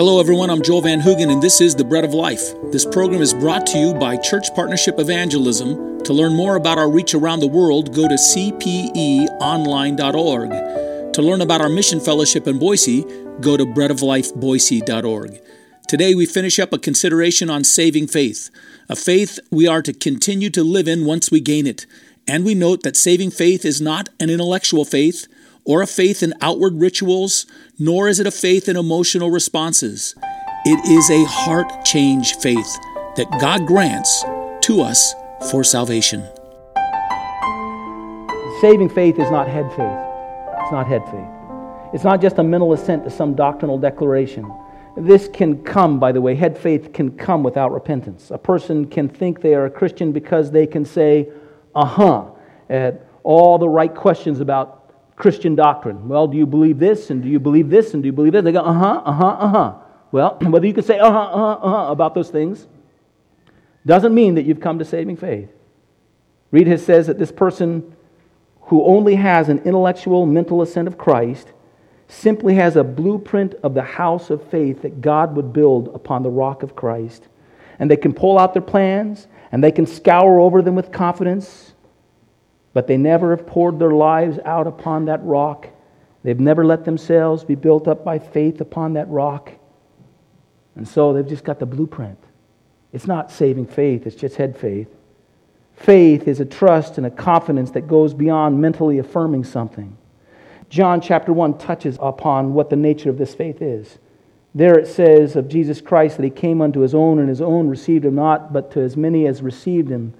Hello, everyone. I'm Joel Van Hoogen, and this is The Bread of Life. This program is brought to you by Church Partnership Evangelism. To learn more about our reach around the world, go to cpeonline.org. To learn about our mission fellowship in Boise, go to breadoflifeboise.org. Today, we finish up a consideration on saving faith, a faith we are to continue to live in once we gain it. And we note that saving faith is not an intellectual faith or a faith in outward rituals, nor is it a faith in emotional responses. It is a heart change faith that God grants to us for salvation. Saving faith is not head faith. It's not head faith. It's not just a mental assent to some doctrinal declaration. This can come, by the way, head faith can come without repentance. A person can think they are a Christian because they can say, uh huh, at all the right questions about Christian doctrine. Well, do you believe this? And do you believe this? And do you believe that? They go, uh huh, uh huh, uh huh. Well, whether you can say uh huh, uh huh, uh huh about those things doesn't mean that you've come to saving faith. Reidhead says that this person who only has an intellectual mental assent of Christ simply has a blueprint of the house of faith that God would build upon the rock of Christ. And they can pull out their plans and they can scour over them with confidence but they never have poured their lives out upon that rock. They've never let themselves be built up by faith upon that rock. And so they've just got the blueprint. It's not saving faith, it's just head faith. Faith is a trust and a confidence that goes beyond mentally affirming something. John chapter 1 touches upon what the nature of this faith is. There it says of Jesus Christ that he came unto his own, and his own received him not, but to as many as received him,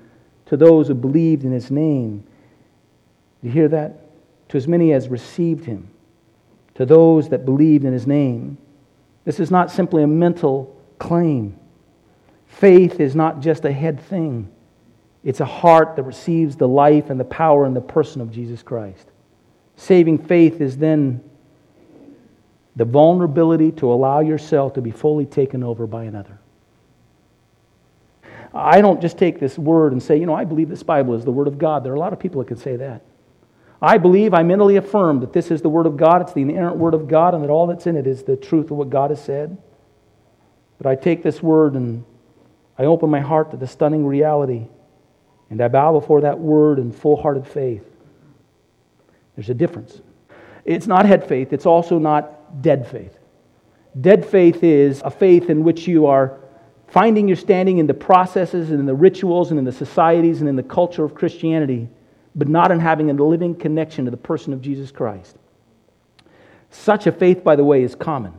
to those who believed in his name. You hear that? To as many as received him, to those that believed in his name. This is not simply a mental claim. Faith is not just a head thing, it's a heart that receives the life and the power and the person of Jesus Christ. Saving faith is then the vulnerability to allow yourself to be fully taken over by another. I don't just take this word and say, you know, I believe this Bible is the Word of God. There are a lot of people that can say that. I believe, I mentally affirm that this is the Word of God, it's the inerrant Word of God, and that all that's in it is the truth of what God has said. But I take this Word and I open my heart to the stunning reality, and I bow before that Word in full hearted faith. There's a difference. It's not head faith, it's also not dead faith. Dead faith is a faith in which you are finding your standing in the processes and in the rituals and in the societies and in the culture of Christianity but not in having a living connection to the person of Jesus Christ. Such a faith, by the way, is common.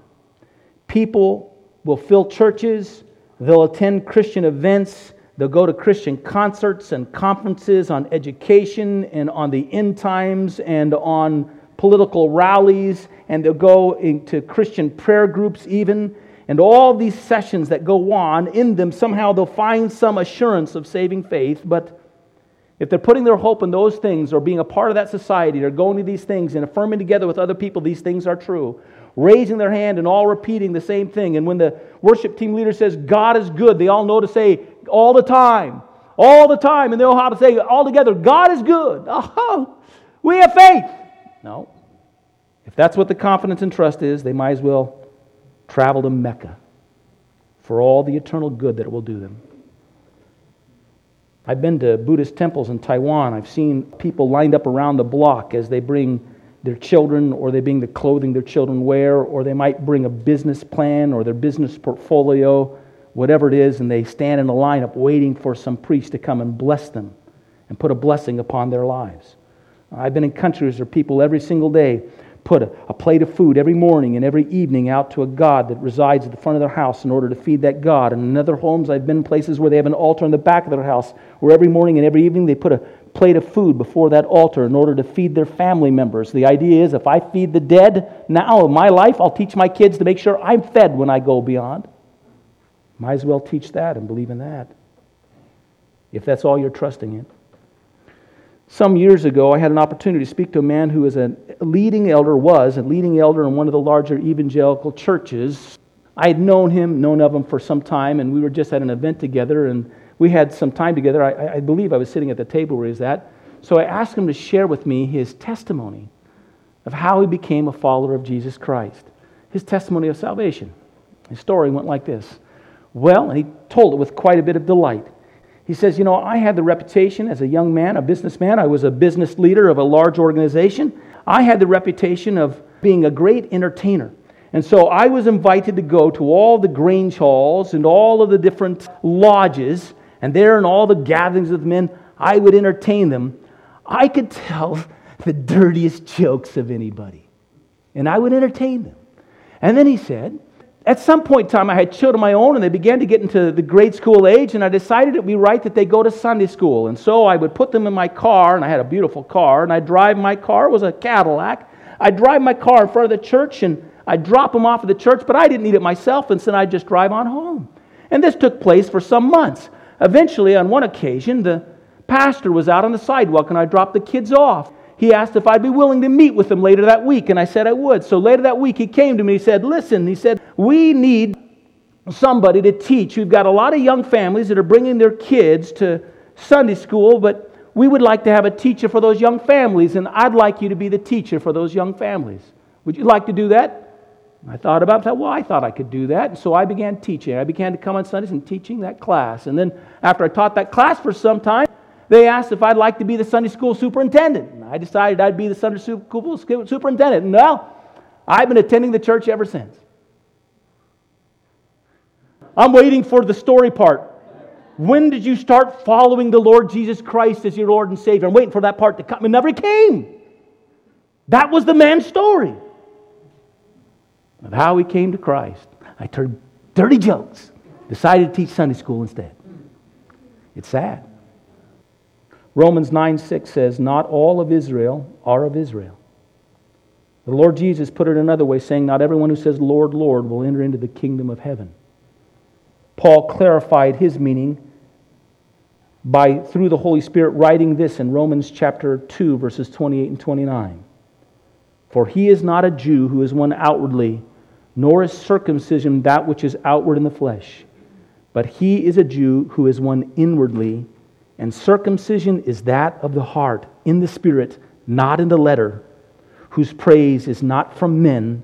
People will fill churches, they'll attend Christian events, they'll go to Christian concerts and conferences on education and on the end times and on political rallies, and they'll go into Christian prayer groups, even. And all these sessions that go on, in them, somehow they'll find some assurance of saving faith, but if they're putting their hope in those things or being a part of that society, they're going to these things and affirming together with other people these things are true, raising their hand and all repeating the same thing. And when the worship team leader says, God is good, they all know to say all the time, all the time, and they know how to say all together, God is good. Oh, we have faith. No. If that's what the confidence and trust is, they might as well travel to Mecca for all the eternal good that it will do them. I've been to Buddhist temples in Taiwan. I've seen people lined up around the block as they bring their children or they bring the clothing their children wear, or they might bring a business plan or their business portfolio, whatever it is, and they stand in a lineup waiting for some priest to come and bless them and put a blessing upon their lives. I've been in countries where people every single day put a, a, plate of food every morning and every evening out to a God that resides at the front of their house in order to feed that God. And in other homes, I've been places where they have an altar in the back of their house where every morning and every evening they put a plate of food before that altar in order to feed their family members. The idea is if I feed the dead now in my life, I'll teach my kids to make sure I'm fed when I go beyond. Might as well teach that and believe in that. If that's all you're trusting in. Some years ago, I had an opportunity to speak to a man who is a leading elder, was a leading elder in one of the larger evangelical churches. I had known him, known of him for some time, and we were just at an event together, and we had some time together. I, I believe I was sitting at the table where he was at. So I asked him to share with me his testimony of how he became a follower of Jesus Christ, his testimony of salvation. His story went like this. Well, and he told it with quite a bit of delight. He says, You know, I had the reputation as a young man, a businessman. I was a business leader of a large organization. I had the reputation of being a great entertainer. And so I was invited to go to all the Grange halls and all of the different lodges, and there in all the gatherings of men, I would entertain them. I could tell the dirtiest jokes of anybody, and I would entertain them. And then he said, at some point in time, I had children of my own, and they began to get into the grade school age, and I decided it would be right that they go to Sunday school. And so I would put them in my car, and I had a beautiful car, and I'd drive my car. It was a Cadillac. I'd drive my car in front of the church, and I'd drop them off at the church, but I didn't need it myself, and so I'd just drive on home. And this took place for some months. Eventually, on one occasion, the pastor was out on the sidewalk, and I dropped the kids off he asked if I'd be willing to meet with him later that week, and I said I would. So later that week, he came to me. He said, Listen, he said, we need somebody to teach. We've got a lot of young families that are bringing their kids to Sunday school, but we would like to have a teacher for those young families, and I'd like you to be the teacher for those young families. Would you like to do that? I thought about. Thought, well, I thought I could do that. And so I began teaching. I began to come on Sundays and teaching that class. And then after I taught that class for some time, they asked if I'd like to be the Sunday school superintendent. And I decided I'd be the Sunday school superintendent. And well, I've been attending the church ever since. I'm waiting for the story part. When did you start following the Lord Jesus Christ as your Lord and Savior? I'm waiting for that part to come. It never came. That was the man's story of how he came to Christ. I turned dirty jokes, decided to teach Sunday school instead. It's sad. Romans 9 6 says, Not all of Israel are of Israel. The Lord Jesus put it another way, saying, Not everyone who says, Lord, Lord, will enter into the kingdom of heaven. Paul clarified his meaning by, through the Holy Spirit, writing this in Romans chapter 2, verses 28 and 29. For he is not a Jew who is one outwardly, nor is circumcision that which is outward in the flesh, but he is a Jew who is one inwardly and circumcision is that of the heart, in the spirit, not in the letter, whose praise is not from men,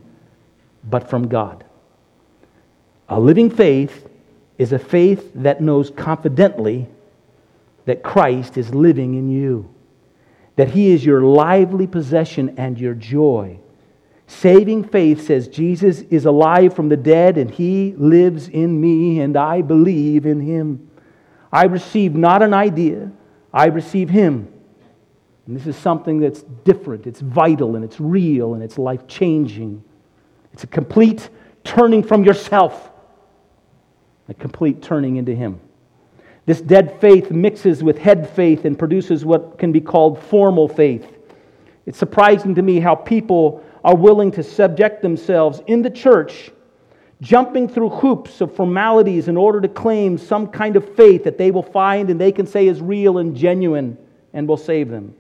but from God. A living faith is a faith that knows confidently that Christ is living in you, that he is your lively possession and your joy. Saving faith says Jesus is alive from the dead and he lives in me and I believe in him. I receive not an idea, I receive Him. And this is something that's different, it's vital, and it's real, and it's life changing. It's a complete turning from yourself, a complete turning into Him. This dead faith mixes with head faith and produces what can be called formal faith. It's surprising to me how people are willing to subject themselves in the church jumping through hoops of formalities in order to claim some kind of faith that they will find and they can say is real and genuine and will save them.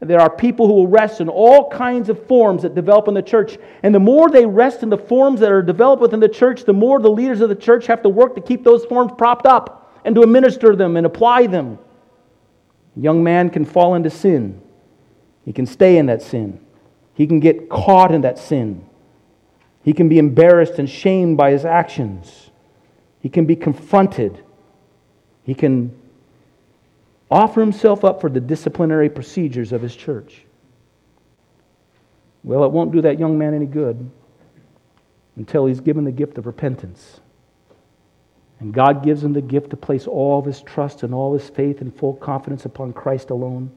There are people who will rest in all kinds of forms that develop in the church. And the more they rest in the forms that are developed within the church, the more the leaders of the church have to work to keep those forms propped up and to administer them and apply them. A young man can fall into sin. He can stay in that sin. He can get caught in that sin. He can be embarrassed and shamed by his actions. He can be confronted. He can offer himself up for the disciplinary procedures of his church. Well, it won't do that young man any good until he's given the gift of repentance. And God gives him the gift to place all of his trust and all his faith and full confidence upon Christ alone.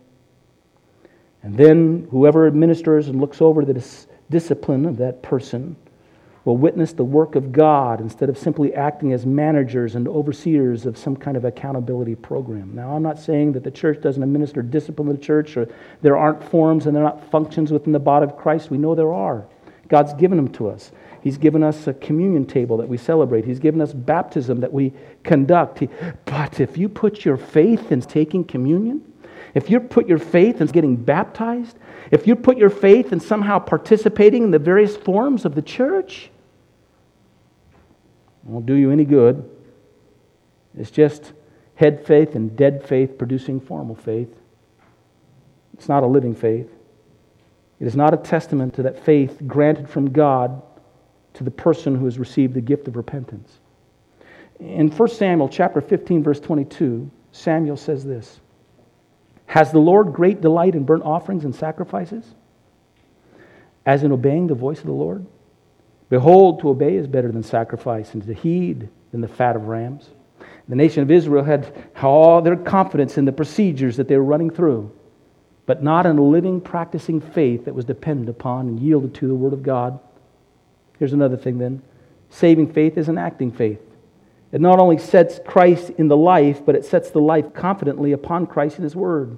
And then whoever administers and looks over the dis- discipline of that person will witness the work of God instead of simply acting as managers and overseers of some kind of accountability program. Now, I'm not saying that the church doesn't administer discipline in the church or there aren't forms and there are not functions within the body of Christ. We know there are. God's given them to us. He's given us a communion table that we celebrate. He's given us baptism that we conduct. But if you put your faith in taking communion, if you put your faith in getting baptized, if you put your faith in somehow participating in the various forms of the church, it won't do you any good. It's just head faith and dead faith producing formal faith. It's not a living faith. It is not a testament to that faith granted from God to the person who has received the gift of repentance. In 1 Samuel chapter 15 verse 22, Samuel says this: Has the Lord great delight in burnt offerings and sacrifices? As in obeying the voice of the Lord? Behold, to obey is better than sacrifice, and to heed than the fat of rams. The nation of Israel had all their confidence in the procedures that they were running through, but not in a living, practicing faith that was dependent upon and yielded to the Word of God. Here's another thing then saving faith is an acting faith. It not only sets Christ in the life, but it sets the life confidently upon Christ and His Word.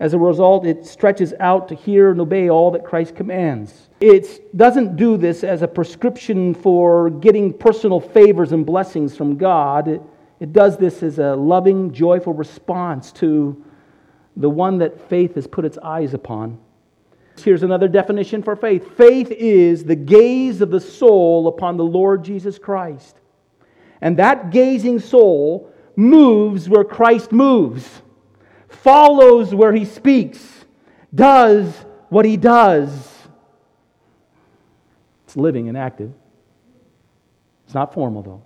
As a result, it stretches out to hear and obey all that Christ commands. It doesn't do this as a prescription for getting personal favors and blessings from God. It, it does this as a loving, joyful response to the one that faith has put its eyes upon. Here's another definition for faith faith is the gaze of the soul upon the Lord Jesus Christ. And that gazing soul moves where Christ moves, follows where he speaks, does what he does. It's living and active. It's not formal, though.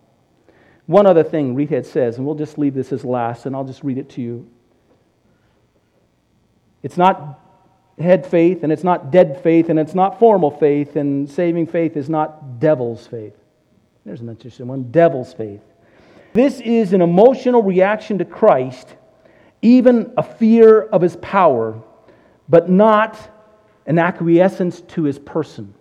One other thing Reidhead says, and we'll just leave this as last, and I'll just read it to you. It's not head faith, and it's not dead faith, and it's not formal faith, and saving faith is not devil's faith. There's an interesting one devil's faith. This is an emotional reaction to Christ, even a fear of his power, but not an acquiescence to his person.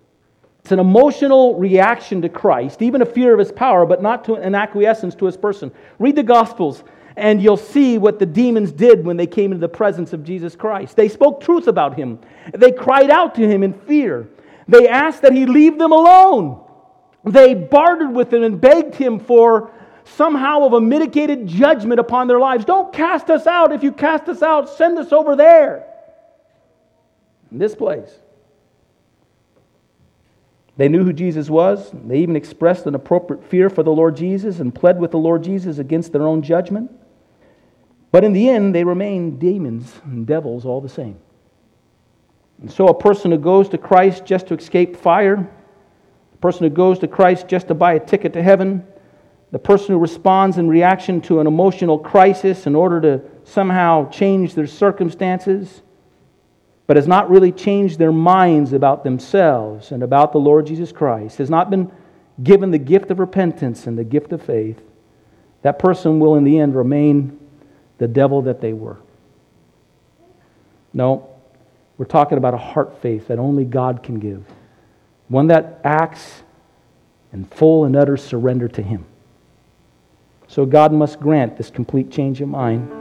It's an emotional reaction to Christ, even a fear of his power, but not to an acquiescence to his person. Read the Gospels, and you'll see what the demons did when they came into the presence of Jesus Christ. They spoke truth about him, they cried out to him in fear. They asked that he leave them alone. They bartered with him and begged him for somehow of a mitigated judgment upon their lives. Don't cast us out. If you cast us out, send us over there. In this place. They knew who Jesus was. They even expressed an appropriate fear for the Lord Jesus and pled with the Lord Jesus against their own judgment. But in the end, they remained demons and devils all the same. And so, a person who goes to Christ just to escape fire person who goes to Christ just to buy a ticket to heaven, the person who responds in reaction to an emotional crisis in order to somehow change their circumstances, but has not really changed their minds about themselves and about the Lord Jesus Christ, has not been given the gift of repentance and the gift of faith, that person will in the end remain the devil that they were. No, we're talking about a heart faith that only God can give one that acts in full and utter surrender to Him. So God must grant this complete change of mind.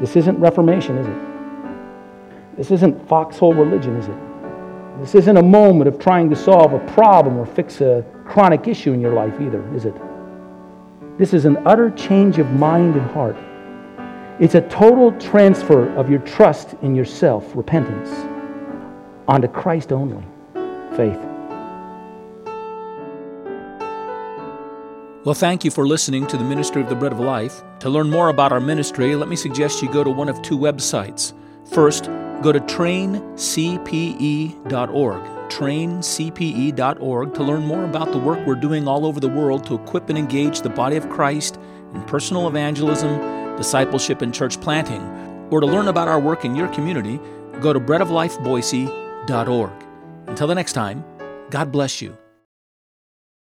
This isn't Reformation, is it? This isn't foxhole religion, is it? This isn't a moment of trying to solve a problem or fix a chronic issue in your life either, is it? This is an utter change of mind and heart. It's a total transfer of your trust in yourself, repentance, onto Christ only, faith. Well, thank you for listening to the Ministry of the Bread of Life. To learn more about our ministry, let me suggest you go to one of two websites. First, go to traincpe.org, traincpe.org, to learn more about the work we're doing all over the world to equip and engage the body of Christ in personal evangelism, discipleship, and church planting. Or to learn about our work in your community, go to breadoflifeboise.org. Until the next time, God bless you.